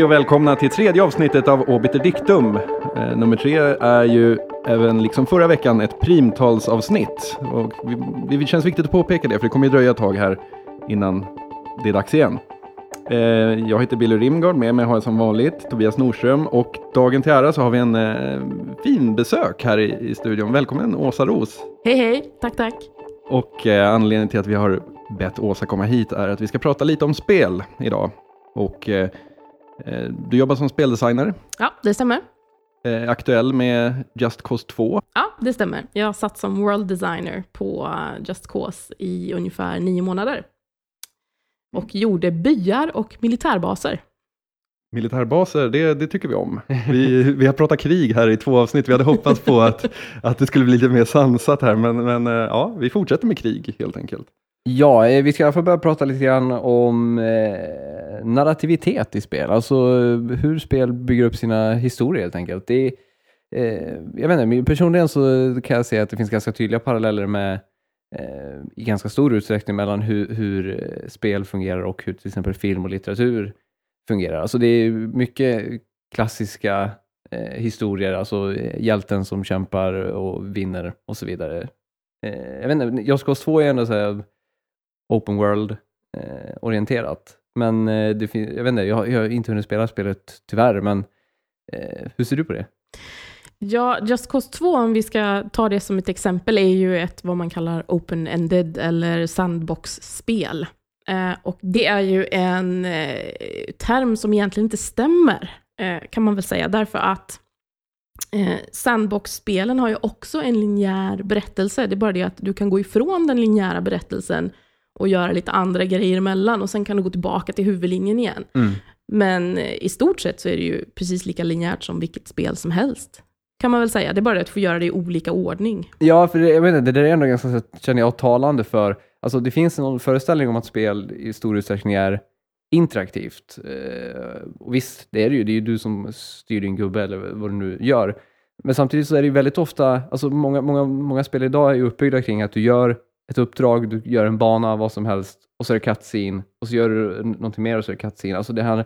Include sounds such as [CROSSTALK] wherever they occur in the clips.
Hej och välkomna till tredje avsnittet av Obiter Dictum. Eh, nummer tre är ju även liksom förra veckan ett primtalsavsnitt. Och vi, det känns viktigt att påpeka det för det kommer ju dröja ett tag här innan det är dags igen. Eh, jag heter Billy Rimgard, med mig har jag som vanligt Tobias Norström och dagen till ära så har vi en eh, fin besök här i, i studion. Välkommen Åsa Ros. Hej hej, tack tack. Och eh, anledningen till att vi har bett Åsa komma hit är att vi ska prata lite om spel idag. Och eh, du jobbar som speldesigner. Ja, det stämmer. Eh, aktuell med Just Cause 2. Ja, det stämmer. Jag satt som world designer på eh, Just Cause i ungefär nio månader. Och gjorde byar och militärbaser. Militärbaser, det, det tycker vi om. Vi, vi har pratat krig här i två avsnitt. Vi hade hoppats på att, att det skulle bli lite mer sansat här, men, men eh, ja, vi fortsätter med krig helt enkelt. Ja, eh, vi ska i alla fall börja prata lite grann om eh, narrativitet i spel, alltså hur spel bygger upp sina historier helt enkelt. Det, eh, jag vet inte, personligen så kan jag säga att det finns ganska tydliga paralleller med eh, i ganska stor utsträckning mellan hur, hur spel fungerar och hur till exempel film och litteratur fungerar. Alltså det är mycket klassiska eh, historier, alltså eh, hjälten som kämpar och vinner och så vidare. Eh, jag vet inte, jag ska 2 är ändå så här open world eh, orienterat. Men eh, det jag vet inte, jag, jag har inte hunnit spela spelet tyvärr, men eh, hur ser du på det? Ja, Just Cause 2, om vi ska ta det som ett exempel, är ju ett vad man kallar open-ended eller sandbox-spel. Eh, och det är ju en eh, term som egentligen inte stämmer, eh, kan man väl säga, därför att eh, sandbox-spelen har ju också en linjär berättelse. Det är bara det att du kan gå ifrån den linjära berättelsen och göra lite andra grejer emellan och sen kan du gå tillbaka till huvudlinjen igen. Mm. Men eh, i stort sett så är det ju precis lika linjärt som vilket spel som helst. Kan man väl säga. Det är bara det att få göra det i olika ordning. Ja, för det, jag inte, det där är ändå ganska, känner jag, talande för, alltså det finns en föreställning om att spel i stor utsträckning är interaktivt. Eh, och visst, det är det ju. Det är ju du som styr din gubbe eller vad du nu gör. Men samtidigt så är det ju väldigt ofta, alltså många, många, många spel idag är ju uppbyggda kring att du gör ett uppdrag, du gör en bana, vad som helst, och så är det cutscene, och så gör du någonting mer och så är det cutscene. Alltså det, här,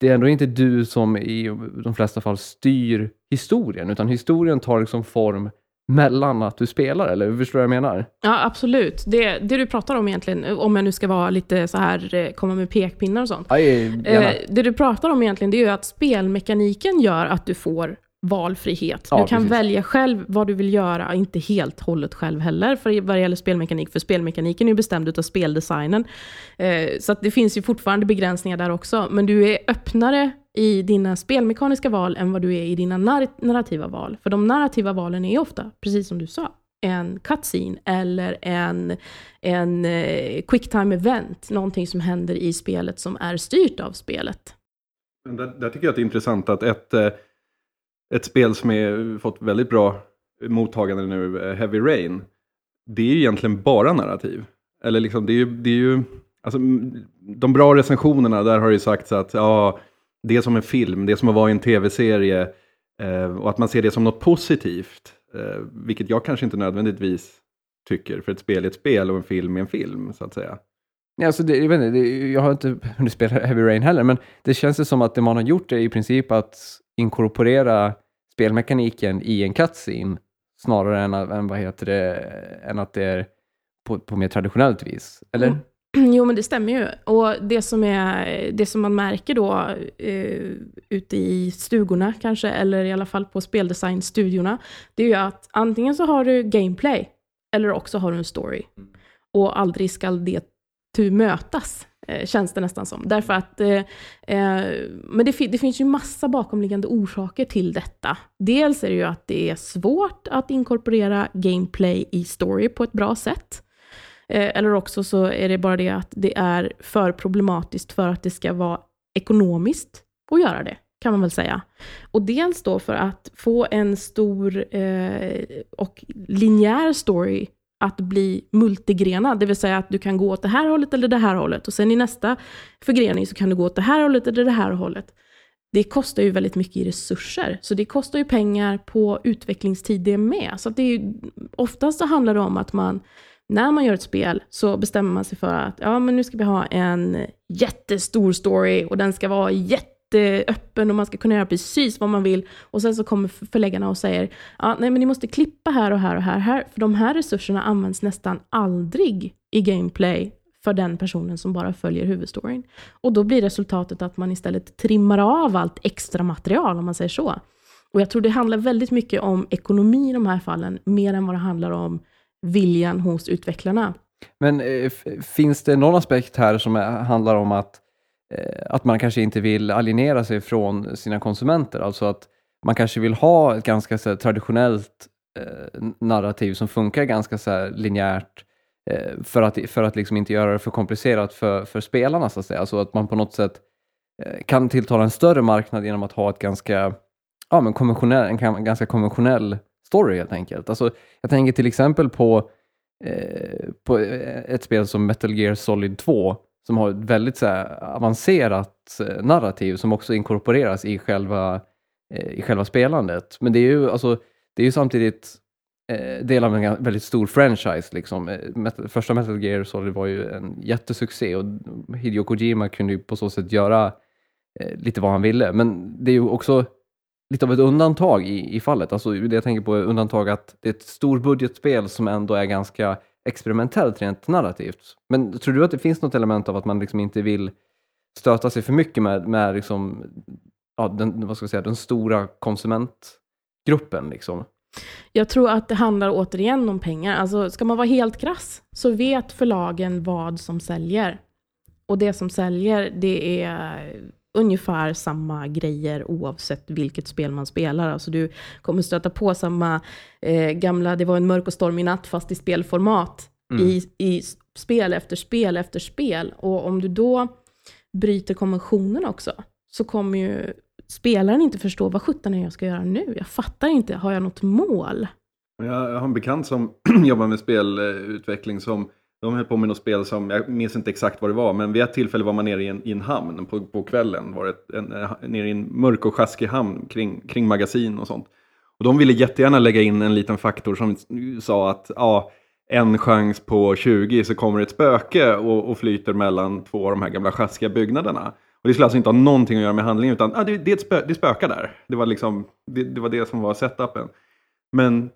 det är ändå inte du som i de flesta fall styr historien, utan historien tar liksom form mellan att du spelar, eller förstår du vad jag menar? Ja, absolut. Det, det du pratar om egentligen, om jag nu ska vara lite så här, eh, komma med pekpinnar och sånt. Aj, eh, det du pratar om egentligen, det är ju att spelmekaniken gör att du får valfrihet. Ja, du kan precis. välja själv vad du vill göra, inte helt hållet själv heller, för vad det gäller spelmekanik, för spelmekaniken är ju bestämd av speldesignen. Eh, så att det finns ju fortfarande begränsningar där också, men du är öppnare i dina spelmekaniska val än vad du är i dina narr narrativa val. För de narrativa valen är ofta, precis som du sa, en cutscene eller en, en eh, quicktime event, någonting som händer i spelet som är styrt av spelet. Där, där tycker jag att det är intressant att ett eh ett spel som är, fått väldigt bra mottagande nu, eh, Heavy Rain, det är ju egentligen bara narrativ. Eller liksom, det är ju, det är ju alltså, de bra recensionerna, där har det ju sagts att ja, det är som en film, det är som att vara i en tv-serie eh, och att man ser det som något positivt. Eh, vilket jag kanske inte nödvändigtvis tycker, för ett spel är ett spel och en film är en film, så att säga. Ja, alltså det, jag, vet inte, det, jag har inte hunnit spela Heavy Rain heller, men det känns som att det man har gjort är i princip att inkorporera spelmekaniken i en cutscene snarare än, än, vad heter det, än att det är på, på mer traditionellt vis. Eller? Mm. [CLEARS THROAT] Jo, men det stämmer ju. Och det som, är, det som man märker då eh, ute i stugorna kanske, eller i alla fall på speldesignstudiorna, det är ju att antingen så har du gameplay, eller också har du en story. Mm. Och aldrig skall det mötas. Eh, känns det nästan som. Därför att, eh, eh, men det, det, finns ju massa bakomliggande orsaker till detta. Dels är det ju att det är svårt att inkorporera gameplay i story på ett bra sätt. Eh, eller också så är det bara det att det är för problematiskt för att det ska vara ekonomiskt att göra det, kan man väl säga. Och dels då för att få en stor eh, och linjär story att bli multigrenad, det vill säga att du kan gå åt det här hållet eller det här hållet och sen i nästa förgrening så kan du gå åt det här hållet eller det här hållet. Det kostar ju väldigt mycket i resurser, så det kostar ju pengar på utvecklingstid det med. Så det är ju, oftast så handlar det om att man, när man gör ett spel så bestämmer man sig för att ja, men nu ska vi ha en jättestor story och den ska vara jätte jätteöppen och man ska kunna göra precis vad man vill. Och sen så kommer förläggarna och säger, ja, nej men ni måste klippa här och här och här, här. För de här resurserna används nästan aldrig i gameplay för den personen som bara följer huvudstoryn. Och då blir resultatet att man istället trimmar av allt extra material, om man säger så. Och jag tror det handlar väldigt mycket om ekonomi i de här fallen, mer än vad det handlar om viljan hos utvecklarna. Men eh, finns det någon aspekt här som är, handlar om att, Eh, att man kanske inte vill alienera sig från sina konsumenter? Alltså att man kanske vill ha ett ganska så här, traditionellt eh, narrativ som funkar ganska så här, linjärt eh, för att, för att liksom inte göra det för komplicerat för, för spelarna, så att säga. Alltså att man på något sätt eh, kan tilltala en större marknad genom att ha ett ganska, ja, men konventionell, en ganska konventionell story helt enkelt. Alltså, jag tänker till exempel på Eh, på eh, ett spel som Metal Gear Solid 2 som har ett väldigt så här, avancerat eh, narrativ som också inkorporeras i själva, eh, i själva spelandet. Men det är ju, alltså, det är ju samtidigt eh, del av en väldigt stor franchise. Liksom. Eh, första Metal Gear Solid var ju en jättesuccé och Hideo Kojima kunde ju på så sätt göra eh, lite vad han ville. Men det är ju också lite av ett undantag i, i fallet. Alltså det jag tänker på är undantag att det är ett storbudgetspel som ändå är ganska experimentellt rent narrativt. Men tror du att det finns något element av att man liksom inte vill stöta sig för mycket med, med liksom, ja, den, vad ska jag säga, den stora konsumentgruppen? Liksom? Jag tror att det handlar återigen om pengar. Alltså, ska man vara helt krass så vet förlagen vad som säljer. Och det som säljer, det är ungefär samma grejer oavsett vilket spel man spelar. Alltså du kommer stöta på samma eh, gamla, det var en mörk och stormig natt fast i spelformat. Mm. I, I spel efter spel efter spel. Och om du då bryter konventionen också, så kommer ju spelaren inte förstå vad sjutton är jag ska göra nu. Jag fattar inte, har jag något mål? Jag har en bekant som [CLEARS THROAT] jobbar med spelutveckling som de höll på med något spel som, jag minns inte exakt vad det var, men vid ett tillfälle var man nere i en, i en hamn på, på kvällen. Var ett, en, eh, nere i en mörk och sjaskig hamn kring, kring magasin och sånt. Och de ville jättegärna lägga in en liten faktor som sa att ja, en chans på 20 så kommer ett spöke och, och flyter mellan två av de här gamla sjaskiga byggnaderna. Och det skulle alltså inte ha någonting att göra med handlingen utan ah, det, det, är ett spö, det spökar där. Det var, liksom, det, det var det som var setupen. Men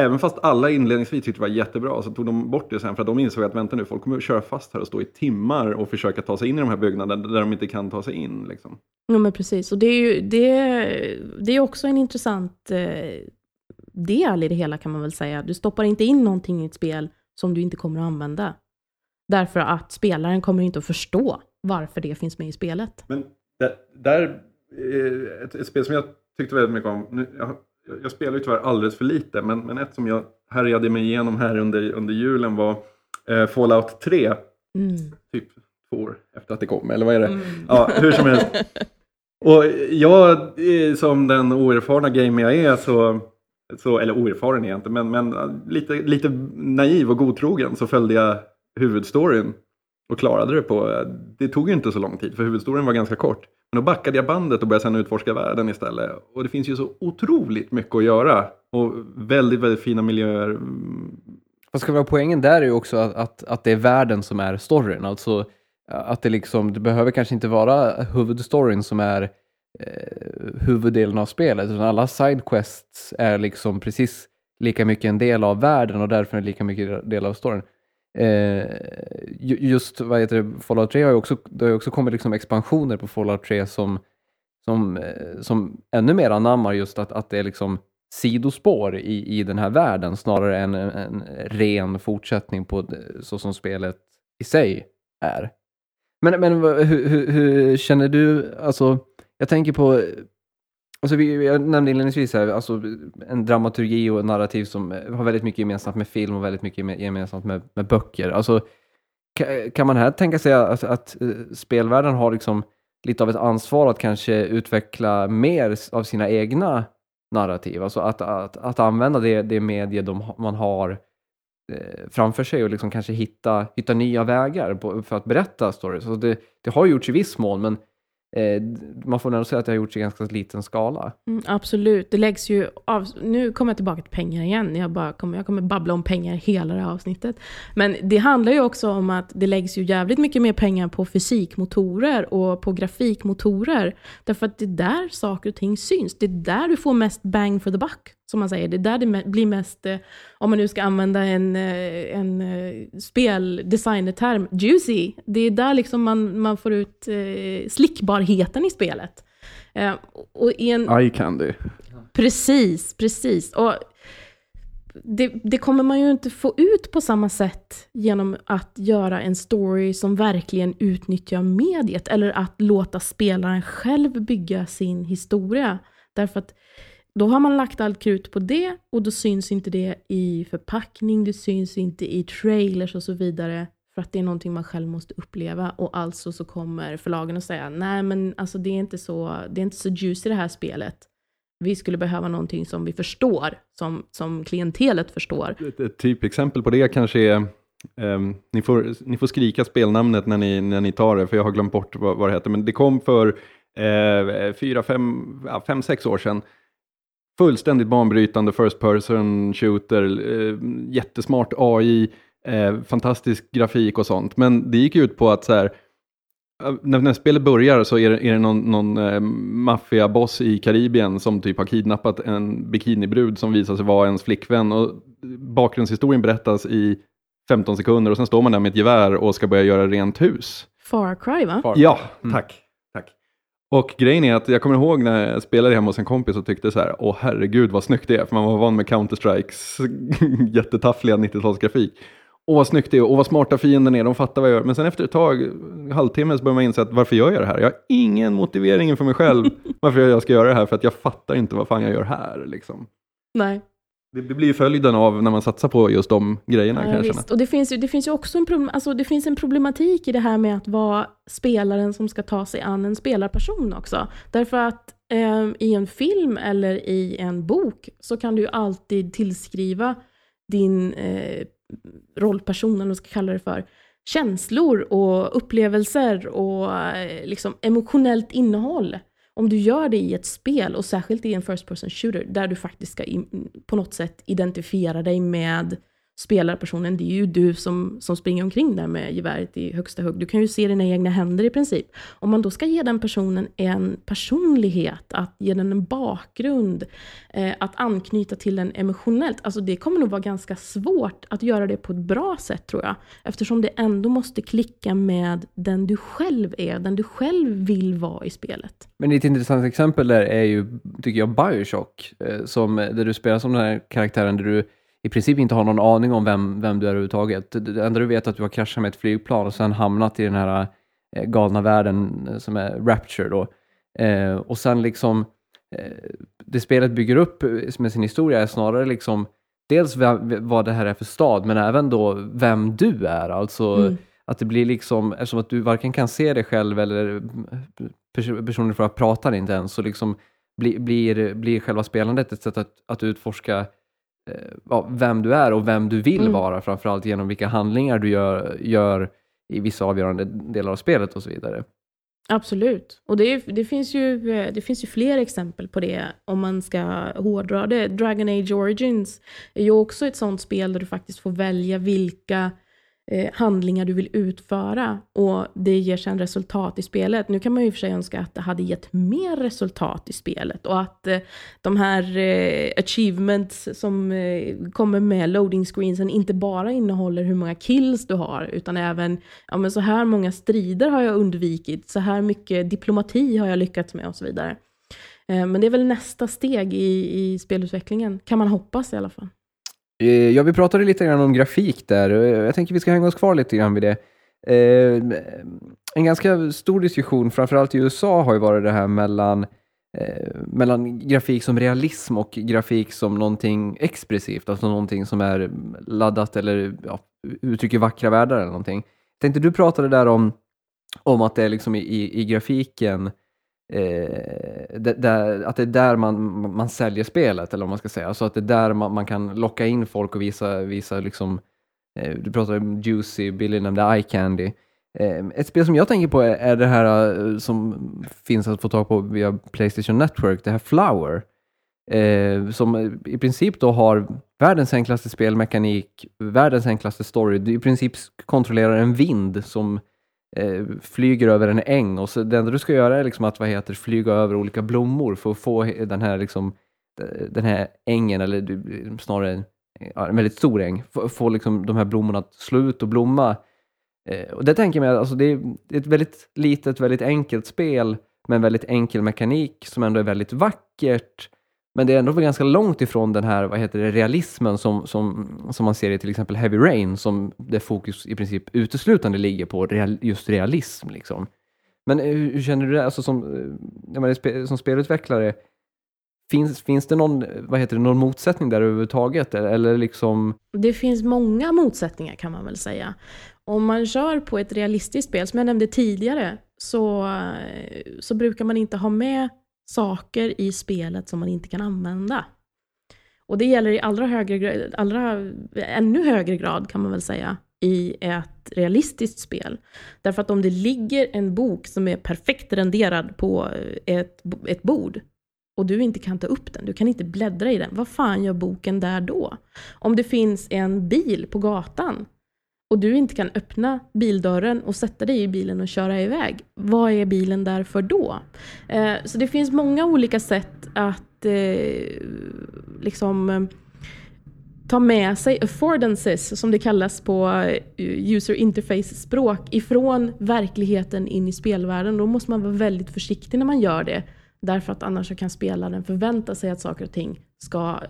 Även fast alla inledningsvis tyckte det var jättebra så tog de bort det sen för att de insåg att vänta nu, folk kommer att köra fast här och stå i timmar och försöka ta sig in i de här byggnaderna där de inte kan ta sig in. Liksom. Ja men precis, och det är ju det, det är också en intressant eh, del i det hela kan man väl säga. Du stoppar inte in någonting i ett spel som du inte kommer att använda. Därför att spelaren kommer inte att förstå varför det finns med i spelet. Men där, där ett, ett spel som jag tyckte väldigt mycket om, nu, jag jag spelar ju tyvärr alldeles för lite, men, men ett som jag härjade mig igenom här under, under julen var eh, Fallout 3. Mm. Typ två år efter att det kom, eller vad är det? Mm. Ja, hur som helst. Och jag, eh, som den oerfarna gamer jag är, så, så eller oerfaren är jag inte, men, men lite, lite naiv och godtrogen så följde jag huvudstoryn och klarade det på, eh, det tog ju inte så lång tid för huvudstoryn var ganska kort. Men då backade jag bandet och började sedan utforska världen istället. Och det finns ju så otroligt mycket att göra. Och väldigt, väldigt fina miljöer. Vad ska vara poängen där är ju också att, att, att det är världen som är storyn. Alltså att det liksom, det behöver kanske inte vara huvudstoryn som är eh, huvuddelen av spelet. Utan alla sidequests är liksom precis lika mycket en del av världen och därför är lika mycket del av storyn. Eh, just vad heter det, Fallout 3 har ju också, det har också kommit liksom expansioner på Fallout 3 som, som, eh, som ännu mer anammar just att, att det är liksom sidospår i, i den här världen snarare än en, en ren fortsättning på det, så som spelet i sig är. Men, men hur, hur, hur, känner du, alltså jag tänker på Alltså vi, jag nämnde inledningsvis här, alltså en dramaturgi och narrativ som har väldigt mycket gemensamt med film och väldigt mycket gemensamt med, med böcker. Alltså, kan man här tänka sig att, att eh, spelvärlden har liksom lite av ett ansvar att kanske utveckla mer av sina egna narrativ? Alltså att, att, att använda det, det medie de, man har eh, framför sig och liksom kanske hitta, hitta nya vägar på, för att berätta stories. Alltså det, det har gjorts i viss mån, men eh, man får nog säga att det har gjorts i ganska liten skala. Mm, absolut, det läggs ju av, nu kommer jag tillbaka till pengar igen, jag, bara kommer, jag kommer babbla om pengar hela det här avsnittet. Men det handlar ju också om att det läggs ju jävligt mycket mer pengar på fysikmotorer och på grafikmotorer. Därför att det är där saker och ting syns, det är där du får mest bang for the buck, som man säger. Det är där det blir mest, eh, om man nu ska använda en, eh, en eh, speldesignerterm, juicy. Det är där liksom man, man får ut slickbarheten i spelet. Och i en, Eye candy. Precis, precis. Och det, det, kommer man ju inte få ut på samma sätt genom att göra en story som verkligen utnyttjar mediet eller att låta spelaren själv bygga sin historia. Därför att då har man lagt allt krut på det och då syns inte det i förpackning, det syns inte i trailers och så vidare. För att det är någonting man själv måste uppleva och alltså så kommer förlagen att säga nej men alltså det är inte så, det är inte så juicy det här spelet. Vi skulle behöva någonting som vi förstår, som, som klientelet förstår. Ett, ett typexempel på det kanske är Um, ni, får, ni får skrika spelnamnet när ni, när ni tar det, för jag har glömt bort vad, vad det heter. Men det kom för uh, fyra, fem, ja, fem, sex år sedan fullständigt banbrytande first person shooter, eh, jättesmart AI, eh, fantastisk grafik och sånt. Men det gick ut på att så här, eh, när, när spelet börjar så är det, är det någon, någon eh, maffiaboss i Karibien som typ har kidnappat en bikinibrud som visar sig vara ens flickvän. Och bakgrundshistorien berättas i 15 sekunder och sen står man där med ett gevär och ska börja göra rent hus. Far Cry va? Far Ja, mm. Och grejen är att jag kommer ihåg när jag spelade hemma hos en kompis och tyckte så här, åh herregud vad snyggt det är, för man var van med Counter-Strikes [LAUGHS] jättetaffliga 90-talsgrafik. Åh vad snyggt det är, och vad smarta fienden är, de fattar vad jag gör. Men sen efter ett tag, halvtimme, så börjar man inse att varför gör jag det här? Jag har ingen motivering för mig själv [LAUGHS] varför jag ska göra det här, för att jag fattar inte vad fan jag gör här. Liksom. Nej. Det, blir följden av när man satsar på just de grejerna ja, kanske. Visst. Och det finns ju, det finns ju också en, problem, alltså det finns en problematik i det här med att vara spelaren som ska ta sig an en spelarperson också. Därför att eh, i en film eller i en bok så kan du ju alltid tillskriva din eh, rollperson, eller vad man ska kalla det för, känslor och upplevelser och eh, liksom emotionellt innehåll om du gör det i ett spel och särskilt i en first person shooter där du faktiskt ska på något sätt identifiera dig med spelarpersonen, det är ju du som, som springer omkring där med geväret i högsta hugg. Du kan ju se dina egna händer i princip. Om man då ska ge den personen en personlighet, att ge den en bakgrund, eh, att anknyta till den emotionellt, alltså det kommer nog vara ganska svårt att göra det på ett bra sätt tror jag. Eftersom det ändå måste klicka med den du själv är, den du själv vill vara i spelet. Men ett intressant exempel där är ju, tycker jag, Bioshock, eh, som, där du spelar som den här karaktären där du i princip inte har någon aning om vem, vem du är överhuvudtaget. Det enda du vet är att du har kraschat med ett flygplan och sen hamnat i den här eh, galna världen eh, som är Rapture då. Eh, och sen liksom, eh, det spelet bygger upp med sin historia är snarare liksom dels vem, vad det här är för stad, men även då vem du är. Alltså mm. att det blir liksom, eftersom att du varken kan se dig själv eller personen för att prata inte ens, så liksom blir, blir, blir själva spelandet ett sätt att, att utforska ja, vem du är och vem du vill mm. vara, framförallt genom vilka handlingar du gör, gör i vissa avgörande delar av spelet och så vidare. Absolut. Och det, det, finns ju, det finns ju fler exempel på det om man ska hårdra det. Dragon Age Origins är ju också ett sånt spel där du faktiskt får välja vilka eh, handlingar du vill utföra och det ger sedan resultat i spelet. Nu kan man ju i och för sig önska att det hade gett mer resultat i spelet och att eh, de här eh, achievements som eh, kommer med loading screensen inte bara innehåller hur många kills du har utan även ja, men så här många strider har jag undvikit, så här mycket diplomati har jag lyckats med och så vidare. Eh, men det är väl nästa steg i, i spelutvecklingen, kan man hoppas i alla fall. Eh, ja, vi pratade lite grann om grafik där. Jag tänker vi ska hänga oss kvar lite grann vid det. Eh, en ganska stor diskussion, framförallt i USA, har ju varit det här mellan, eh, mellan grafik som realism och grafik som någonting expressivt, alltså någonting som är laddat eller ja, uttrycker vackra världar eller någonting. Jag tänkte du pratade där om, om att det är liksom i, i grafiken eh, där, att det är där man, man säljer spelet, eller vad man ska säga. Alltså att det är där man, man kan locka in folk och visa, visa liksom, eh, du pratade om Juicy, Billy nämnde Eye Candy. Eh, ett spel som jag tänker på är, är det här eh, som finns att få tag på via Playstation Network, det här Flower. Eh, som i princip då har världens enklaste spelmekanik, världens enklaste story. Du i princip kontrollerar en vind som eh, flyger över en äng och så det enda du ska göra är liksom att vad heter, flyga över olika blommor för att få den här, liksom, eh, den här ängen, eller snarare en väldigt stor äng, få, få liksom de här blommorna att slå ut och blomma. Eh, och det tänker jag mig, alltså det är ett väldigt litet, väldigt enkelt spel med en väldigt enkel mekanik som ändå är väldigt vackert. Men det är ändå ganska långt ifrån den här vad heter det, realismen som, som, som man ser i till exempel Heavy Rain, som det fokus i princip uteslutande ligger på real, just realism. Liksom. Men eh, hur, hur känner du det alltså som, eh, menar, som spelutvecklare? Finns, finns det någon, vad heter det, någon motsättning där överhuvudtaget? Eller liksom... Det finns många motsättningar kan man väl säga. Om man kör på ett realistiskt spel, som jag nämnde tidigare, så, eh, så brukar man inte ha med saker i spelet som man inte kan använda. Och det gäller i allra högre, allra, ännu högre grad kan man väl säga i ett realistiskt spel. Därför att om det ligger en bok som är perfekt renderad på ett, ett bord och du inte kan ta upp den, du kan inte bläddra i den, vad fan gör boken där då? Om det finns en bil på gatan och du inte kan öppna bildörren och sätta dig i bilen och köra iväg, vad är bilen där för då? Eh, så det finns många olika sätt att eh, liksom ta med sig affordances, som det kallas på eh, user interface-språk, ifrån verkligheten in i spelvärlden. Då måste man vara väldigt försiktig när man gör det, därför att annars kan spelaren förvänta sig att saker och ting ska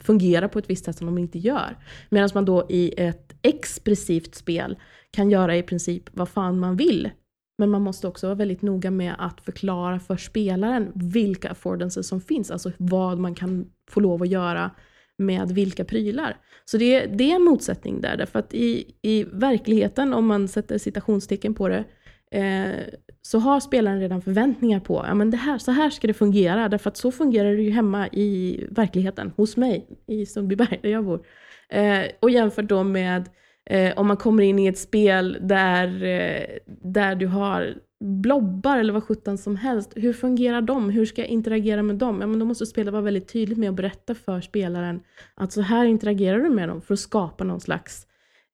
fungera på ett visst sätt som de inte gör. Medan man då i ett expressivt spel kan göra i princip vad fan man vill. Men man måste också vara väldigt noga med att förklara för spelaren vilka affordances som finns, alltså vad man kan få lov att göra med vilka prylar. Så det, det är en motsättning där, därför att i, i verkligheten, om man sätter citationstecken på det, eh, så har spelaren redan förväntningar på ja, men det här, så här ska det fungera, därför att så fungerar det ju hemma i verkligheten, hos mig i Sundbyberg där jag bor. Eh, och jämfört då med eh, om man kommer in i ett spel där, eh, där du har blobbar eller vad sjutton som helst. Hur fungerar de? Hur ska jag interagera med dem? Ja, men då måste spelet vara väldigt tydligt med att berätta för spelaren att så här interagerar du med dem för att skapa någon slags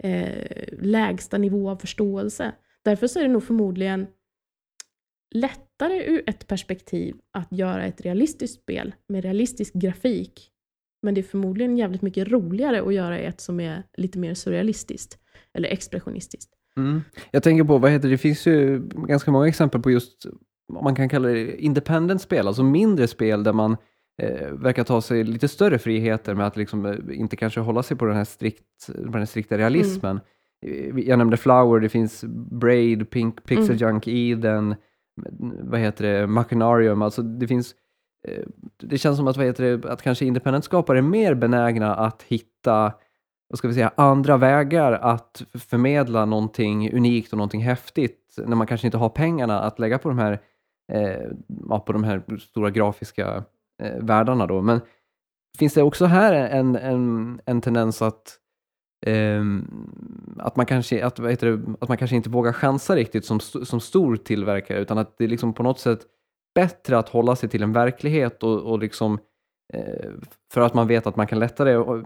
eh, lägsta nivå av förståelse. Därför så är det nog förmodligen lättare ur ett perspektiv att göra ett realistiskt spel med realistisk grafik. Men det är förmodligen jävligt mycket roligare att göra ett som är lite mer surrealistiskt eller expressionistiskt. Mm. Jag tänker på, vad heter det, det finns ju ganska många exempel på just, vad man kan kalla det, independent spel, alltså mindre spel där man eh, verkar ta sig lite större friheter med att liksom, eh, inte kanske hålla sig på den här, strikt, på den strikta realismen. Mm. Jag nämnde Flower, det finns Braid, Pink, Pixel mm. Junk, Eden, vad heter det, Machinarium, alltså det finns eh, det känns som att, vad heter det, att kanske independent-skapare är mer benägna att hitta vad ska vi säga, andra vägar att förmedla någonting unikt och någonting häftigt när man kanske inte har pengarna att lägga på de här, eh, på de här stora grafiska eh, världarna. Då. Men finns det också här en, en, en tendens att Ehm, att, man kanske, att, vad heter det, att man kanske inte vågar chansa riktigt som, som stor tillverkare utan att det är liksom på något sätt bättre att hålla sig till en verklighet och, och liksom eh, för att man vet att man kan lättare,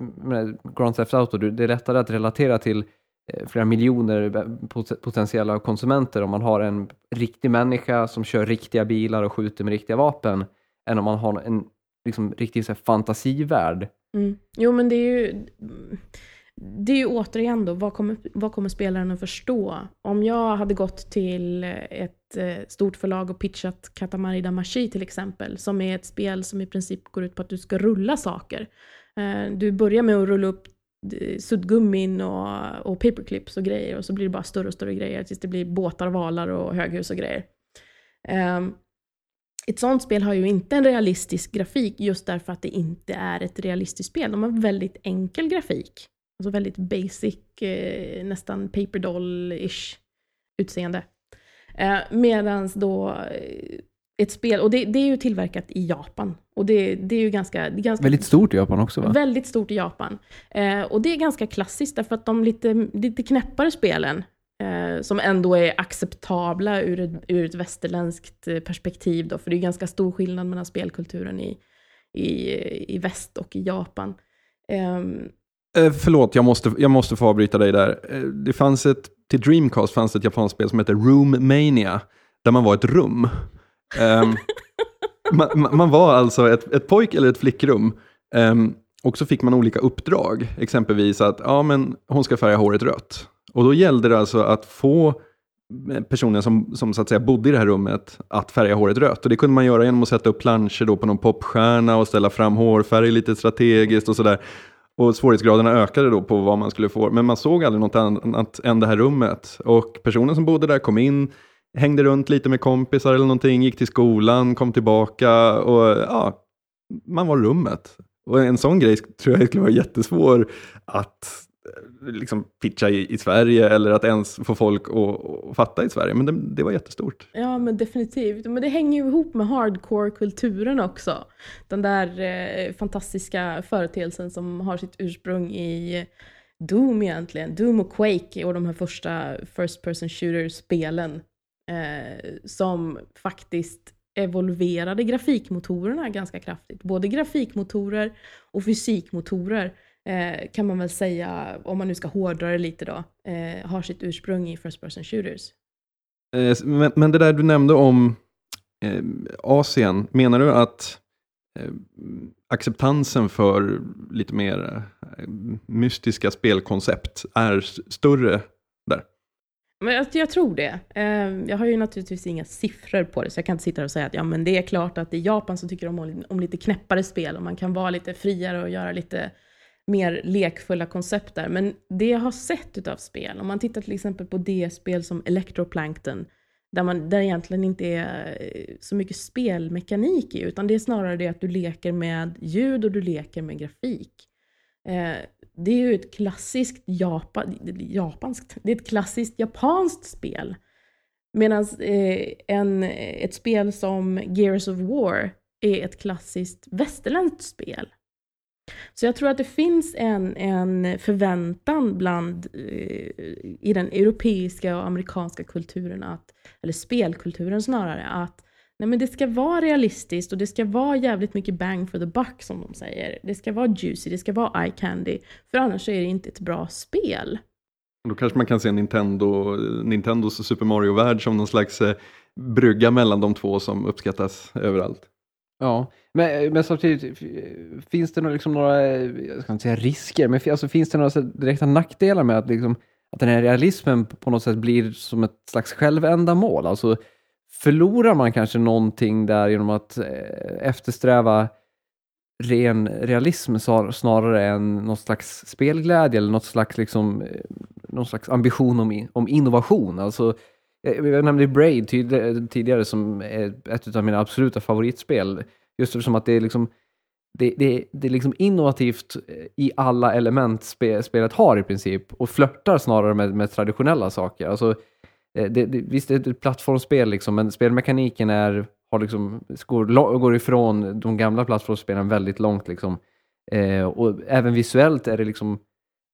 Grand Theft Auto, det är lättare att relatera till eh, flera miljoner eh, potentiella konsumenter om man har en riktig människa som kör riktiga bilar och skjuter med riktiga vapen än om man har en liksom, riktig så här, fantasivärld. Mm. Jo men det är ju det är ju återigen då, vad kommer, vad kommer spelaren att förstå? Om jag hade gått till ett eh, stort förlag och pitchat Katamari Damashi till exempel, som är ett spel som i princip går ut på att du ska rulla saker. Eh, du börjar med att rulla upp eh, suddgummin och, och paperclips och grejer och så blir det bara större och större grejer tills det blir båtar, valar och höghus och grejer. Ehm, ett sånt spel har ju inte en realistisk grafik just därför att det inte är ett realistiskt spel. De har väldigt enkel grafik. Alltså väldigt basic, eh, nästan paper doll-ish utseende. Eh, Medan då eh, ett spel, och det, det, är ju tillverkat i Japan. Och det, det är ju ganska, det är ganska... Väldigt stort i Japan också va? Väldigt stort i Japan. Eh, och det är ganska klassiskt därför att de lite, lite knäppare spelen eh, som ändå är acceptabla ur ett, ur ett västerländskt perspektiv. Då, för det är ganska stor skillnad mellan spelkulturen i, i, i väst och i Japan. Um, eh, förlåt, jag måste, jag måste få avbryta dig där. Eh, det fanns ett, till Dreamcast fanns ett japanskt spel som heter Room Mania, där man var ett rum. [LAUGHS] Um, man, man, var alltså ett, ett pojk eller ett flickrum. Um, och så fick man olika uppdrag, exempelvis att ja, men hon ska färga håret rött. Och då gällde det alltså att få personen som, som så att säga bodde i det här rummet att färga håret rött. Och det kunde man göra genom att sätta upp planscher då på någon popstjärna och ställa fram hårfärg lite strategiskt och sådär. Och svårighetsgraderna ökade då på vad man skulle få. Men man såg aldrig något annat än det här rummet. Och personen som bodde där kom in, hängde runt lite med kompisar eller någonting, gick till skolan, kom tillbaka och ja, man var rummet. Och en sån grej tror jag skulle vara jättesvår att liksom pitcha i, i Sverige eller att ens få folk att, att fatta i Sverige. Men det, det, var jättestort. Ja, men definitivt. Men det hänger ju ihop med hardcore-kulturen också. Den där eh, fantastiska företeelsen som har sitt ursprung i Doom egentligen. Doom och Quake och de här första First Person Shooter-spelen. Eh, som faktiskt evolverade grafikmotorerna ganska kraftigt. Både grafikmotorer och fysikmotorer eh, kan man väl säga, om man nu ska hårdra det lite då, eh, har sitt ursprung i First Person Shooters. Eh, men, men, det där du nämnde om eh, Asien, menar du att eh, acceptansen för lite mer eh, mystiska spelkoncept är större där? Men jag, jag, tror det. Ehm, jag har ju naturligtvis inga siffror på det, så jag kan inte sitta och säga att ja, men det är klart att i Japan så tycker de om, om lite knäppare spel och man kan vara lite friare och göra lite mer lekfulla koncept där. Men det jag har sett utav spel, om man tittar till exempel på det spel som Electroplankton, där, man, där egentligen inte är eh, så mycket spelmekanik i, utan det är snarare det att du leker med ljud och du leker med grafik. Eh, det är ju ett klassiskt Japa, japanskt, det är ett klassiskt japanskt spel. Medan eh, ett spel som Gears of War är ett klassiskt västerländskt spel. Så jag tror att det finns en, en förväntan bland, eh, i den europeiska och amerikanska kulturen, att, eller spelkulturen snarare, att Nej men det ska vara realistiskt och det ska vara jävligt mycket bang for the buck som de säger. Det ska vara juicy, det ska vara eye candy. För annars är det inte ett bra spel. Då kanske man kan se Nintendo, Nintendos Super Mario-värld som någon slags eh, brygga mellan de två som uppskattas överallt. Ja, men, men samtidigt, finns det liksom några, jag ska inte säga risker, men alltså, finns det några direkta nackdelar med att, liksom, att den här realismen på något sätt blir som ett slags självändamål? Alltså, förlorar man kanske någonting där genom att eh, eftersträva ren realism snarare än någon slags spelglädje eller något slags, liksom, eh, någon slags ambition om, om innovation. Alltså, Eh, jag nämnde Braid eh, tidigare som är ett av mina absoluta favoritspel. Just eftersom att det är liksom det, det, det är liksom innovativt eh, i alla element spe, spelet har i princip och flörtar snarare med, med traditionella saker. Alltså, det, det, visst, det är ett plattformsspel, liksom, men spelmekaniken är, har liksom, går, går ifrån de gamla plattformsspelen väldigt långt. Liksom. Eh, och även visuellt är det liksom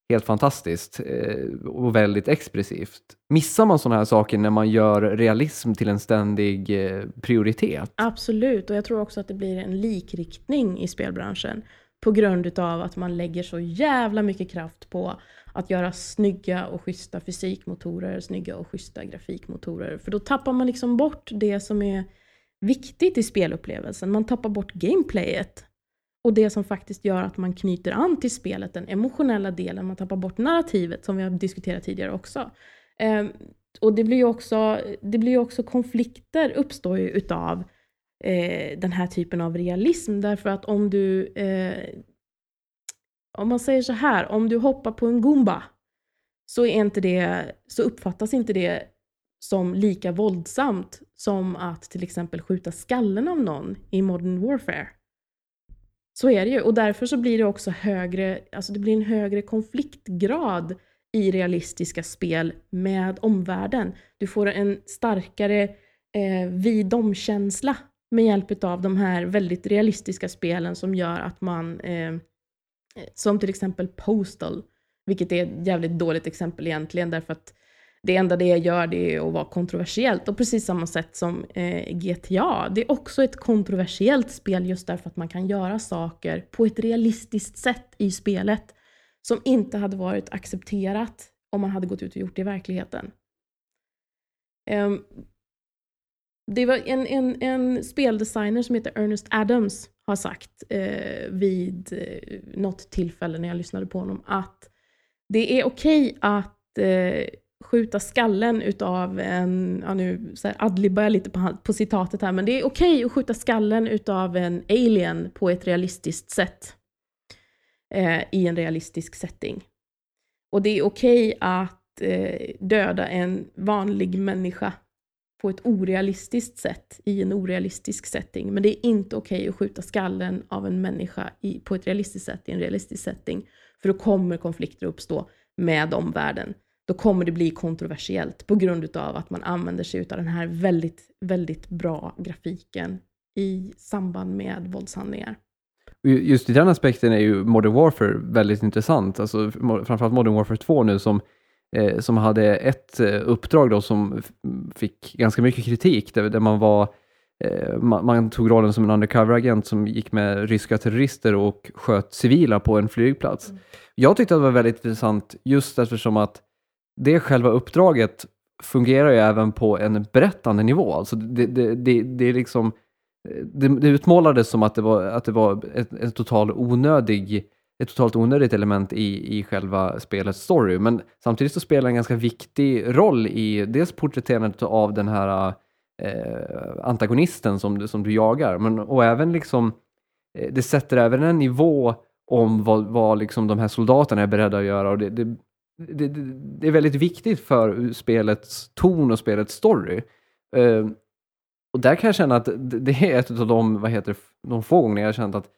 helt fantastiskt eh, och väldigt expressivt. Missar man sådana här saker när man gör realism till en ständig eh, prioritet? Absolut, och jag tror också att det blir en likriktning i spelbranschen på grund av att man lägger så jävla mycket kraft på att göra snygga och schyssta fysikmotorer, snygga och schyssta grafikmotorer. För då tappar man liksom bort det som är viktigt i spelupplevelsen. Man tappar bort gameplayet. Och det som faktiskt gör att man knyter an till spelet, den emotionella delen. Man tappar bort narrativet som vi har diskuterat tidigare också. Eh, och det blir ju också, det blir också konflikter uppstår ju utav eh, den här typen av realism. Därför att om du eh, om man säger så här, om du hoppar på en gumba, så, är inte det, så uppfattas inte det som lika våldsamt som att till exempel skjuta skallen av någon i Modern Warfare. Så är det ju och därför så blir det också högre, alltså det blir en högre konfliktgrad i realistiska spel med omvärlden. Du får en starkare eh, vid känsla med hjälp av de här väldigt realistiska spelen som gör att man eh, som till exempel Postal, vilket är ett jävligt dåligt exempel egentligen därför att det enda det gör det är att vara kontroversiellt. Och precis samma sätt som eh, GTA. Det är också ett kontroversiellt spel just därför att man kan göra saker på ett realistiskt sätt i spelet som inte hade varit accepterat om man hade gått ut och gjort det i verkligheten. Um, det var en, en, en speldesigner som heter Ernest Adams har sagt eh, vid eh, något tillfälle när jag lyssnade på honom att det är okej okay att eh, skjuta skallen utav en, ja nu så här, adlibbar jag lite på, på citatet här, men det är okej okay att skjuta skallen utav en alien på ett realistiskt sätt. Eh, I en realistisk setting. Och det är okej okay att eh, döda en vanlig människa på ett orealistiskt sätt i en orealistisk setting. Men det är inte okej okay att skjuta skallen av en människa i, på ett realistiskt sätt i en realistisk setting. För då kommer konflikter uppstå med omvärlden. Då kommer det bli kontroversiellt på grund av att man använder sig av den här väldigt, väldigt bra grafiken i samband med våldshandlingar. Just i den aspekten är ju Modern Warfare väldigt intressant. Alltså, framförallt Modern Warfare 2 nu som eh, som hade ett eh, uppdrag då som fick ganska mycket kritik, där, där man var eh, man, man, tog rollen som en undercover-agent som gick med ryska terrorister och sköt civila på en flygplats. Mm. Jag tyckte att det var väldigt intressant just eftersom att det själva uppdraget fungerar ju även på en berättande nivå. Alltså det, det, det, det är liksom det, det utmålades som att det var, att det var en total onödig ett totalt onödigt element i, i själva spelets story. Men samtidigt så spelar det en ganska viktig roll i dels porträtterandet av den här eh, antagonisten som, som du jagar, men och även liksom eh, det sätter även en nivå om vad, vad liksom de här soldaterna är beredda att göra. Och det, det, det, det är väldigt viktigt för spelets ton och spelets story. Uh, och där kan jag känna att det är ett av de, vad heter de få gånger jag har känt att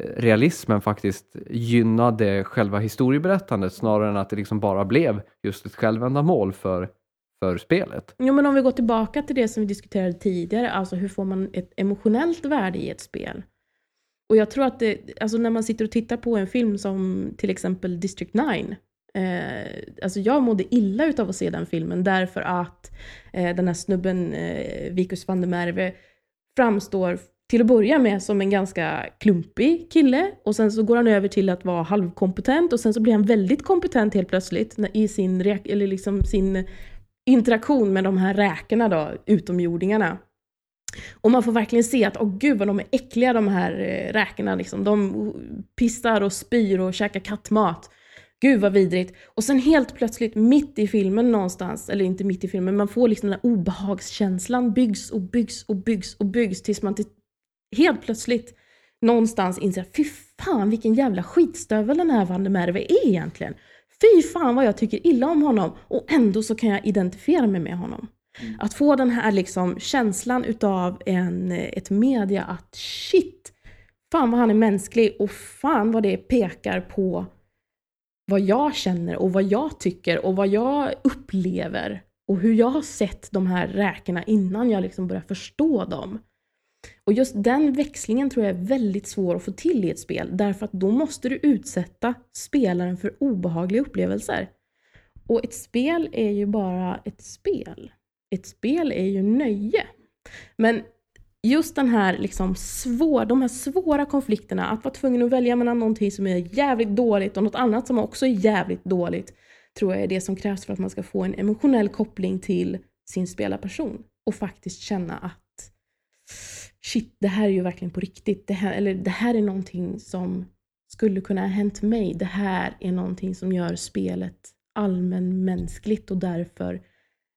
eh, realismen faktiskt gynnade själva historieberättandet snarare än att det liksom bara blev just ett självändamål för, för spelet. Jo, men om vi går tillbaka till det som vi diskuterade tidigare, alltså hur får man ett emotionellt värde i ett spel? Och jag tror att det, alltså när man sitter och tittar på en film som till exempel District 9, eh, alltså jag mådde illa utav att se den filmen därför att eh, den här snubben, eh, Vikus van der Merwe, framstår till att börja med som en ganska klumpig kille och sen så går han över till att vara halvkompetent och sen så blir han väldigt kompetent helt plötsligt i sin, eller liksom sin interaktion med de här räkorna då, utomjordingarna. Och man får verkligen se att, åh gud vad de är äckliga de här eh, räkorna liksom. De pissar och spyr och käkar kattmat. Gud vad vidrigt. Och sen helt plötsligt mitt i filmen någonstans, eller inte mitt i filmen, man får liksom den här obehagskänslan byggs och byggs och byggs och byggs tills man till helt plötsligt någonstans inser fy fan vilken jävla skitstövel den här Van der Merwe är egentligen. Fy fan vad jag tycker illa om honom och ändå så kan jag identifiera mig med honom. Mm. Att få den här liksom känslan utav en, ett media att shit, fan vad han är mänsklig och fan vad det pekar på vad jag känner och vad jag tycker och vad jag upplever och hur jag har sett de här räkorna innan jag liksom börjar förstå dem. Och just den växlingen tror jag är väldigt svår att få till i ett spel, därför att då måste du utsätta spelaren för obehagliga upplevelser. Och ett spel är ju bara ett spel. Ett spel är ju nöje. Men just den här liksom svår, de här svåra konflikterna, att vara tvungen att välja mellan någonting som är jävligt dåligt och något annat som också är jävligt dåligt, tror jag är det som krävs för att man ska få en emotionell koppling till sin spelarperson och faktiskt känna att shit, det här är ju verkligen på riktigt. Det här, eller det här är någonting som skulle kunna ha hänt mig. Det här är någonting som gör spelet allmänmänskligt och därför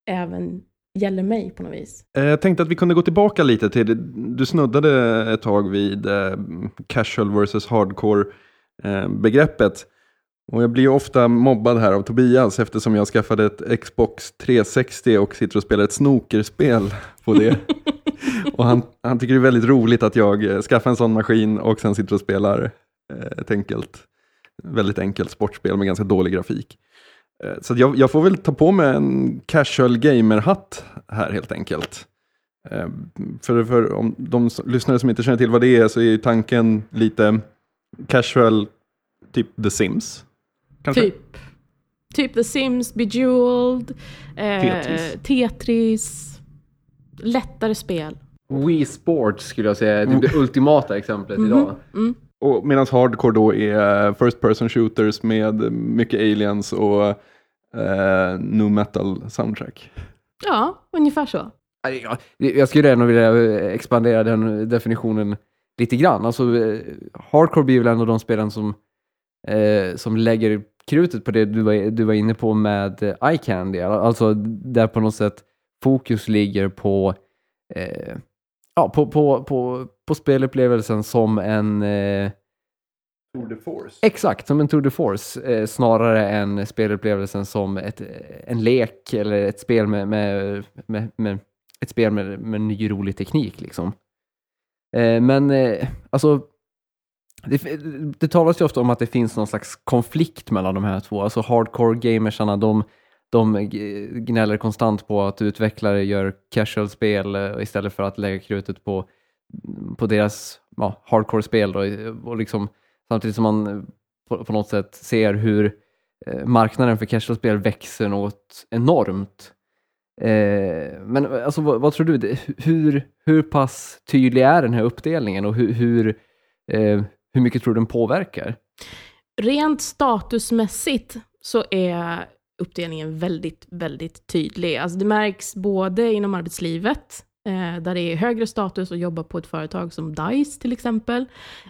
även gäller mig på något vis. Eh, jag tänkte att vi kunde gå tillbaka lite till, du snuddade ett tag vid eh, casual versus hardcore eh, begreppet. Och jag blir ofta mobbad här av Tobias eftersom jag skaffade ett Xbox 360 och sitter och spelar ett snokerspel på det. [LAUGHS] och han, han tycker det är väldigt roligt att jag skaffar en sån maskin och sen sitter och spelar ett enkelt, väldigt enkelt sportspel med ganska dålig grafik. Eh, så jag, jag, får väl ta på mig en casual gamer-hatt här helt enkelt. Eh, för, för om de lyssnare som inte känner till vad det är så är tanken lite casual, typ The Sims. Kanske? Typ. Typ The Sims, Bejeweled, eh, Tetris. Tetris. Lättare spel. Wii Sports skulle jag säga är typ det ultimata exemplet idag. Mm. Och medan hardcore då är first person shooters med mycket aliens och eh, nu metal soundtrack. Ja, ungefär så. Jag skulle ändå vilja expandera den definitionen lite grann. Alltså, eh, hardcore blir väl ändå de spelen som, eh, som lägger krutet på det du var, du var inne på med eh, iCandy. Alltså där på något sätt fokus ligger på, eh, ja, på, på, på, på spelupplevelsen som en eh, Tour de force. Exakt, som en Tour de Force eh, snarare än spelupplevelsen som ett, en lek eller ett spel med, med, med, med ett spel med, med ny rolig teknik. Liksom. Eh, men eh, alltså, det, det talas ju ofta om att det finns någon slags konflikt mellan de här två. Alltså hardcore-gamersarna, de, de gnäller konstant på att utvecklare gör casual-spel eh, istället för att lägga krutet på, på deras ja, hardcore-spel. Och liksom, samtidigt som man eh, på, på något sätt ser hur eh, marknaden för casual-spel växer något enormt. Eh, men alltså, vad, vad tror du? Hur, hur pass tydlig är den här uppdelningen och hur, hur, eh, hur mycket tror du den påverkar? Rent statusmässigt så är uppdelningen väldigt, väldigt tydlig. Alltså det märks både inom arbetslivet, eh, där det är högre status att jobba på ett företag som DICE till exempel,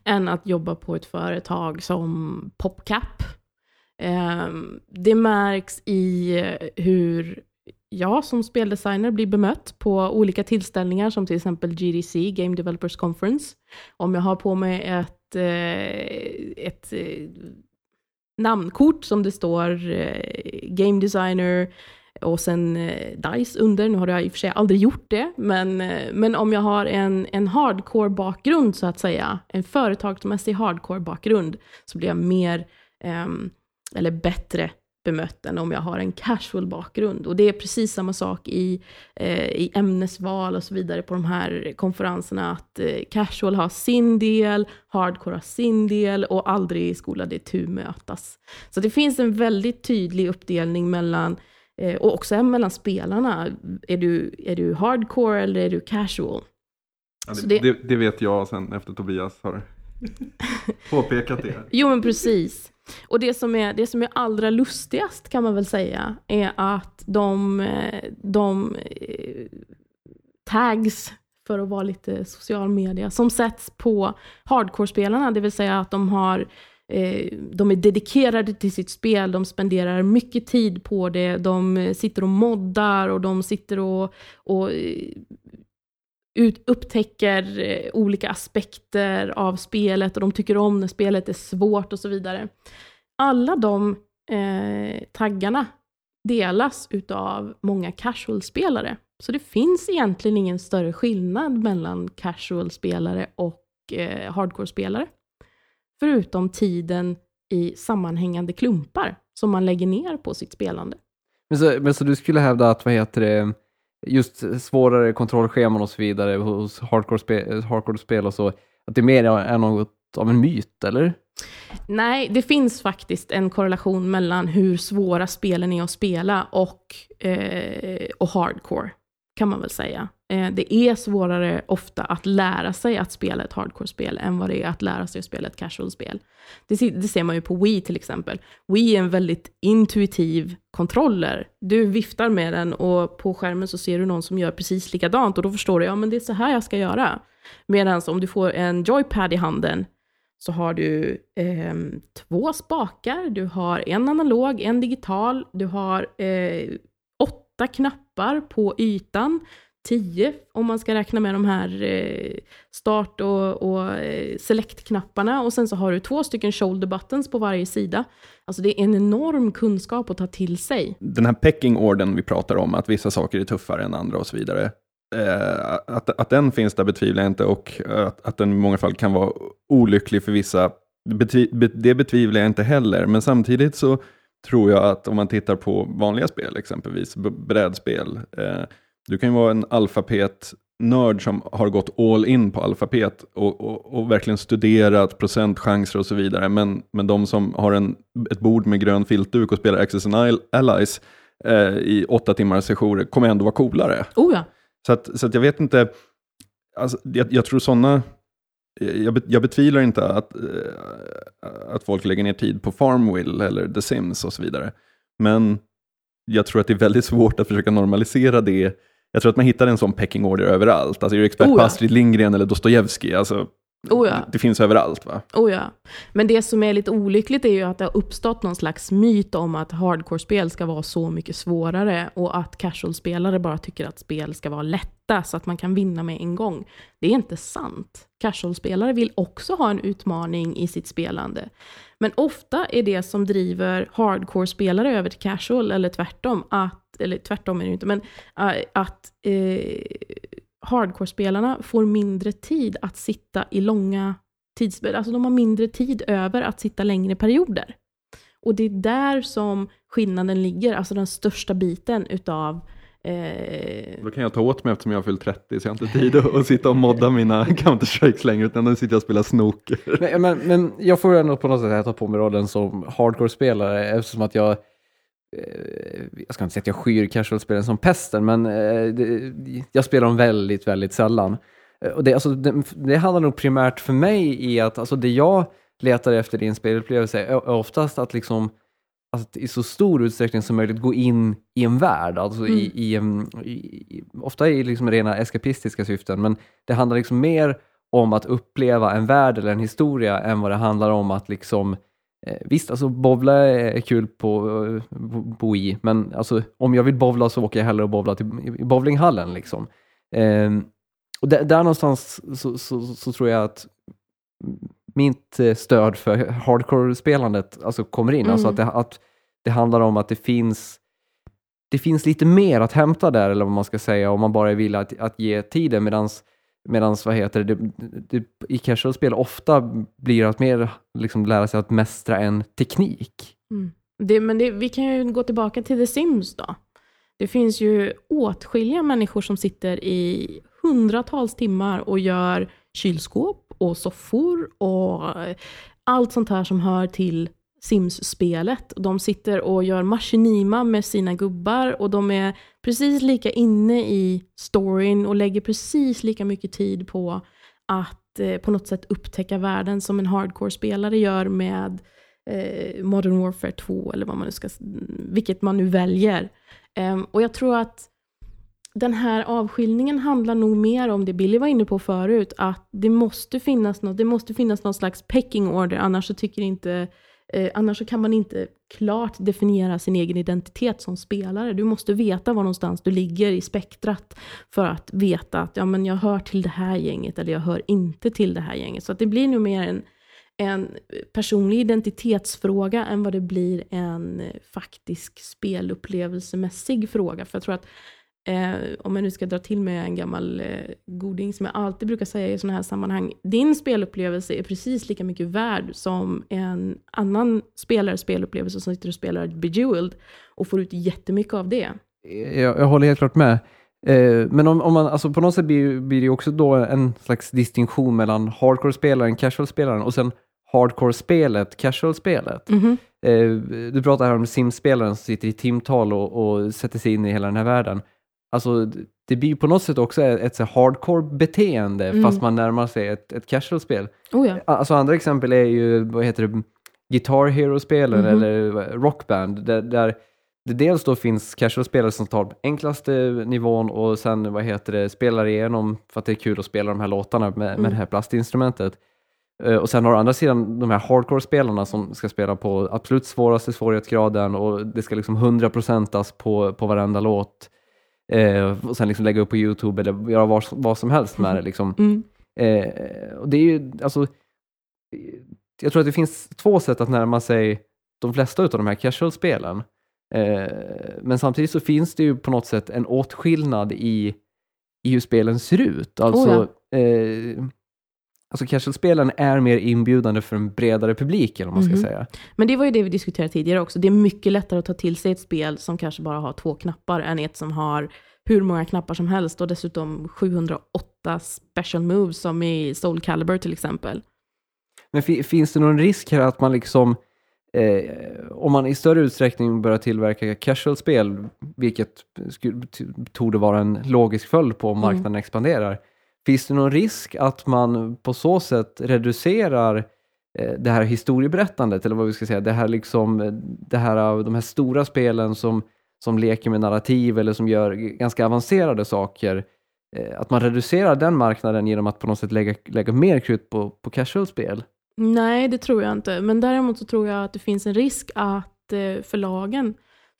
än att jobba på ett företag som PopCap. Ehm, det märks i eh, hur jag som speldesigner blir bemött på olika tillställningar som till exempel GDC, Game Developers Conference. Om jag har på mig ett, eh, ett namnkort som det står eh, Game Designer och sen eh, DICE under. Nu har jag i och för sig aldrig gjort det, men, eh, men om jag har en, en hardcore-bakgrund så att säga, en företagsmässig hardcore-bakgrund, så blir jag mer, ehm, eller bättre bemött än om jag har en casual bakgrund. Och det är precis samma sak i, eh, i ämnesval och så vidare på de här konferenserna, att eh, casual har sin del, hardcore har sin del och aldrig skola det tu mötas. Så det finns en väldigt tydlig uppdelning mellan, eh, och också mellan spelarna. Är du, är du hardcore eller är du casual? Ja, det, det- det, det vet jag sen efter Tobias har [LAUGHS] påpekat det. Jo, men precis. Och det som, är, det som är allra lustigast kan man väl säga är att de, eh, de eh, tags, för att vara lite social media, som sätts på hardcore-spelarna, det vill säga att de har eh, de är dedikerade till sitt spel, de spenderar mycket tid på det, de sitter och moddar och de sitter och, och ut, upptäcker eh, olika aspekter av spelet och de tycker om när spelet är svårt och så vidare. Alla de eh, taggarna delas utav många casual-spelare. Så det finns egentligen ingen större skillnad mellan casual-spelare och eh, hardcore-spelare. Förutom tiden i sammanhängande klumpar som man lägger ner på sitt spelande. Men så, men så du skulle hävda att, vad heter det, just svårare kontrollscheman och så vidare hos hardcore-spel hardcore och så, att det mer är något av en myt, eller? Nej, det finns faktiskt en korrelation mellan hur svåra spelen är att spela och, eh, och hardcore, kan man väl säga. Eh, det är svårare ofta att lära sig att spela ett hardcore-spel än vad det är att lära sig att spela ett casual-spel. Det, det ser man ju på Wii till exempel. Wii är en väldigt intuitiv kontroller. Du viftar med den och på skärmen så ser du någon som gör precis likadant och då förstår du, ja men det är så här jag ska göra. Medan om du får en joypad i handen så har du eh, två spakar, du har en analog, en digital, du har eh, åtta knappar på ytan, 10 om man ska räkna med de här eh, start och, och eh, select-knapparna och sen så har du två stycken shoulder buttons på varje sida. Alltså det är en enorm kunskap att ta till sig. Den här pecking orden vi pratar om, att vissa saker är tuffare än andra och så vidare. Eh, att, att den finns där betvivlar jag inte och att, att den i många fall kan vara olycklig för vissa, det betvivlar jag inte heller. Men samtidigt så tror jag att om man tittar på vanliga spel, exempelvis brädspel, eh, du kan ju vara en alfapet nörd som har gått all in på alfabet och, och, och verkligen studerat procentchanser och så vidare. Men, men de som har en, ett bord med grön filtduk och spelar Access and Allies eh, i åtta timmars sessioner kommer ändå vara coolare. Oh ja. Så, att, så att jag vet inte, alltså, jag, jag tror sådana jag, jag betvivlar inte att, eh, att folk lägger ner tid på Farmville eller The Sims och så vidare. Men jag tror att det är väldigt svårt att försöka normalisera det. Jag tror att man hittar en sån pecking order överallt. Alltså är du expert Oh på ja. Astrid Lindgren eller Dostojevskij, alltså, Oh ja. det, det finns överallt va? Oh ja. Men det som är lite olyckligt är ju att det har uppstått någon slags myt om att hardcore-spel ska vara så mycket svårare och att casual-spelare bara tycker att spel ska vara lätta så att man kan vinna med en gång. Det är inte sant. Casual-spelare vill också ha en utmaning i sitt spelande. Men ofta är det som driver hardcore-spelare över till casual, eller tvärtom, att, eller tvärtom är det ju inte, men äh, att eh, hardcore-spelarna får mindre tid att sitta i långa tidsspel. Alltså de har mindre tid över att sitta längre perioder. Och det är där som skillnaden ligger, alltså den största biten utav eh, Då kan jag ta åt mig eftersom jag har fyllt 30 så jag har inte tid att, att sitta och modda mina [LAUGHS] Counter-Strikes längre utan nu sitter jag och spelar snooker. Men, men, men jag får ändå på något sätt ta på mig rollen som hardcore-spelare eftersom att jag eh, jag ska inte säga att jag skyr casual-spelen som pesten, men eh, jag spelar dem väldigt, väldigt sällan. Eh, Och det, alltså, det, det handlar nog primärt för mig i att alltså, det jag letar efter i en spelupplevelse är oftast att liksom att i så stor utsträckning som möjligt gå in i en värld, alltså i, i, en- i, i, ofta i liksom rena eskapistiska syften, men det handlar liksom mer om att uppleva en värld eller en historia än vad det handlar om att liksom eh, Visst, alltså bowla är kul på eh, bo- bo i, men alltså, om jag vill bowla så åker jag hellre och bowla till i bowlinghallen. Liksom. Ehm, och där, där någonstans så, så, så tror jag att mitt eh, stöd för hardcore-spelandet alltså kommer in. Alltså att Mm. det, att det handlar om att det finns det finns lite mer att hämta där, eller vad man ska säga, om man bara är villig att, att ge tiden, medans Medan vad heter det, det, det i casual-spel ofta blir att mer liksom lära sig att mästra en teknik. Mm. Det, men det, vi kan ju gå tillbaka till The Sims då. Det finns ju åtskilliga människor som sitter i hundratals timmar och gör kylskåp och soffor och allt sånt här som hör till Sims-spelet. De sitter och gör maskinima med sina gubbar och de är precis lika inne i storyn och lägger precis lika mycket tid på att eh, på något sätt upptäcka världen som en hardcore-spelare gör med eh, Modern Warfare 2 eller vad man nu ska, vilket man nu väljer. Ehm, och jag tror att den här avskiljningen handlar nog mer om det Billy var inne på förut, att det måste finnas något, det måste finnas någon slags pecking order, annars så tycker inte Eh, annars så kan man inte klart definiera sin egen identitet som spelare. Du måste veta var någonstans du ligger i spektrat för att veta att ja, men jag hör till det här gänget eller jag hör inte till det här gänget. Så att det blir nog mer en, en personlig identitetsfråga än vad det blir en eh, faktisk spelupplevelsemässig fråga. För jag tror att Eh, om jag nu ska dra till med en gammal eh, goding som jag alltid brukar säga i sådana här sammanhang. Din spelupplevelse är precis lika mycket värd som en annan spelares spelupplevelse som sitter och spelar Bejeweled och får ut jättemycket av det. Jag, jag håller helt klart med. Eh, men om, om man, alltså på något sätt blir, blir det också då en slags distinktion mellan hardcore-spelaren, casual-spelaren och sen hardcore-spelet, casual-spelet. Mhm. Eh, du pratar här om Sims-spelaren som sitter i timtal och, och sätter sig in i hela den här världen. Alltså, det blir ju på något sätt också ett, ett hardcore-beteende Mm. fast man närmar sig ett, ett casual-spel. Oh ja. Alltså andra exempel är ju, vad heter det, Guitar Hero-spelen Mhm. eller Rockband, där, där det dels då finns casual-spelare som tar enklaste nivån och sen, vad heter det, spelar igenom för att det är kul att spela de här låtarna med, Mm. med det här plastinstrumentet. Eh, Och sen har du andra sidan de här hardcore-spelarna som ska spela på absolut svåraste svårighetsgraden och det ska liksom 100%as på, på varenda låt. Eh, och sen liksom lägga upp på YouTube eller göra vad, vad som helst med det. Liksom. Mm. Eh, och det är ju, alltså, jag tror att det finns två sätt att närma sig de flesta av de här casual-spelen. Eh, men samtidigt så finns det ju på något sätt en åtskillnad i, i hur spelen ser ut. Alltså, eh, alltså casual-spelen är mer inbjudande för en bredare publik, eller vad man ska Mhm. säga. Men det var ju det vi diskuterade tidigare också. Det är mycket lättare att ta till sig ett spel som kanske bara har två knappar än ett som har hur många knappar som helst och dessutom 708 special moves som i Soul Calibur till exempel. Men fi- finns det någon risk här att man liksom, eh, om man i större utsträckning börjar tillverka casual-spel, vilket torde vara en logisk följd på om Mm. marknaden expanderar, finns det någon risk att man på så sätt reducerar eh, det här historieberättandet, eller vad vi ska säga, det här liksom, eh, det här, eh, de här stora spelen som, som leker med narrativ eller som gör ganska avancerade saker, att man reducerar den marknaden genom att på något sätt lägga, lägga mer krut på, på casual-spel? Nej, det tror jag inte. Men däremot så tror jag att det finns en risk att förlagen,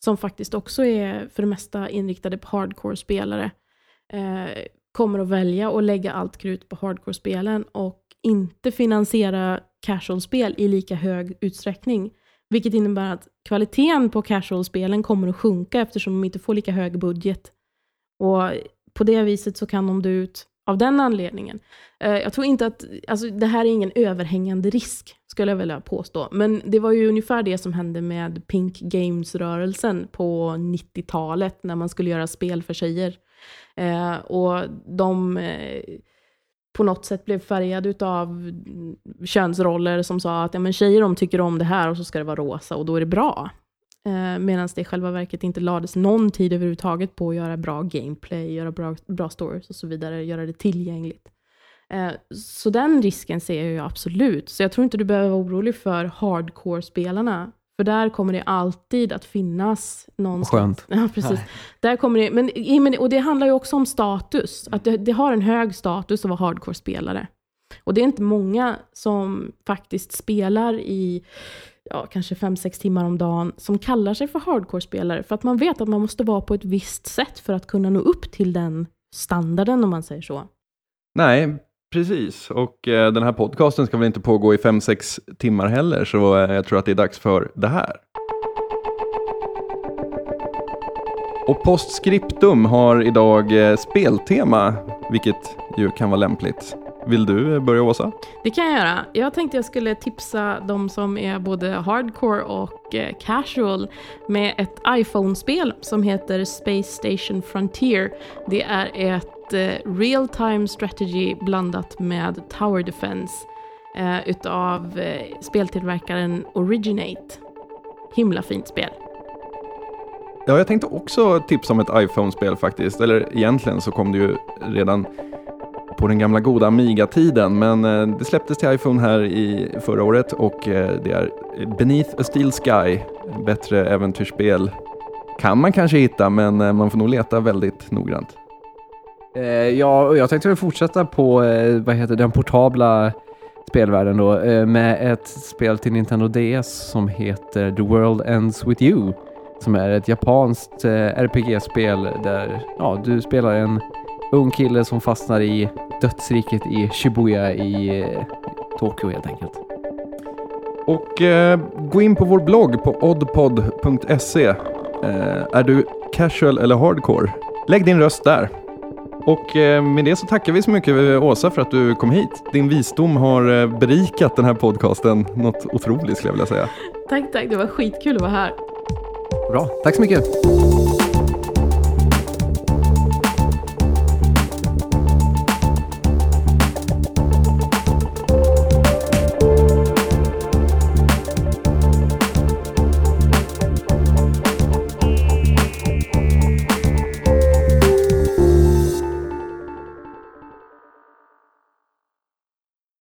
som faktiskt också är för det mesta inriktade på hardcore-spelare, eh, kommer att välja att lägga allt krut på hardcore-spelen och inte finansiera casual-spel i lika hög utsträckning. Vilket innebär att kvaliteten på casual-spelen kommer att sjunka eftersom de inte får lika hög budget. Och på det viset så kan de dö ut av den anledningen. Eh, jag tror inte att, alltså det här är ingen överhängande risk, skulle jag vilja påstå. Men det var ju ungefär det som hände med Pink Games-rörelsen på 90-talet, när man skulle göra spel för tjejer. Eh, och de eh, på något sätt blev färgade av könsroller som sa att ja, men tjejer de tycker om det här och så ska det vara rosa och då är det bra. Eh, Medan det i själva verket inte lades någon tid överhuvudtaget på att göra bra gameplay, göra bra, bra stories och så vidare, göra det tillgängligt. Eh, så den risken ser jag absolut. Så jag tror inte du behöver vara orolig för hardcore-spelarna. För där kommer det alltid att finnas någonstans. Skönt. [LAUGHS] Ja, precis. Där kommer det, men- och det handlar ju också om status. Att det, det har en hög status att vara hardcore-spelare. Och det är inte många som faktiskt spelar i ja, kanske 5-6 timmar om dagen som kallar sig för hardcore-spelare. För att man vet att man måste vara på ett visst sätt för att kunna nå upp till den standarden om man säger så. Nej, precis. Och eh, den här podcasten ska väl inte pågå i 5-6 timmar heller, så eh, jag tror att det är dags för det här. Och Postscriptum har idag eh, speltema, vilket ju kan vara lämpligt. Vill du eh, börja Åsa? Det kan jag göra. Jag tänkte jag skulle tipsa de som är både hardcore och eh, casual med ett iPhone-spel som heter Space Station Frontier. Det är ett eh, real-time strategy blandat med Tower Defense eh, utav eh, speltillverkaren Originate. Himla fint spel. Ja, jag tänkte också tipsa om ett iPhone-spel faktiskt. Eller egentligen så kom det ju redan på den gamla goda Amiga-tiden. Men eh, det släpptes till iPhone här i förra året och eh, det är Beneath a Steel Sky. Bättre äventyrsspel kan man kanske hitta, men eh, man får nog leta väldigt noggrant. Eh, ja, jag tänkte väl fortsätta på eh, vad heter den portabla spelvärlden då eh, med ett spel till Nintendo DS som heter The World Ends With You. Som är ett japanskt eh, RPG-spel där ja, du spelar en ung kille som fastnar i dödsriket i Shibuya i eh, Tokyo helt enkelt. Och eh, gå in på vår blogg på oddpod.se. Eh, är du casual eller hardcore? Lägg din röst där. Och eh, med det så tackar vi så mycket Åsa för att du kom hit. Din visdom har eh, berikat den här podcasten något otroligt skulle jag vilja säga. Tack, tack. Det var skitkul att vara här. Bra, tack så mycket!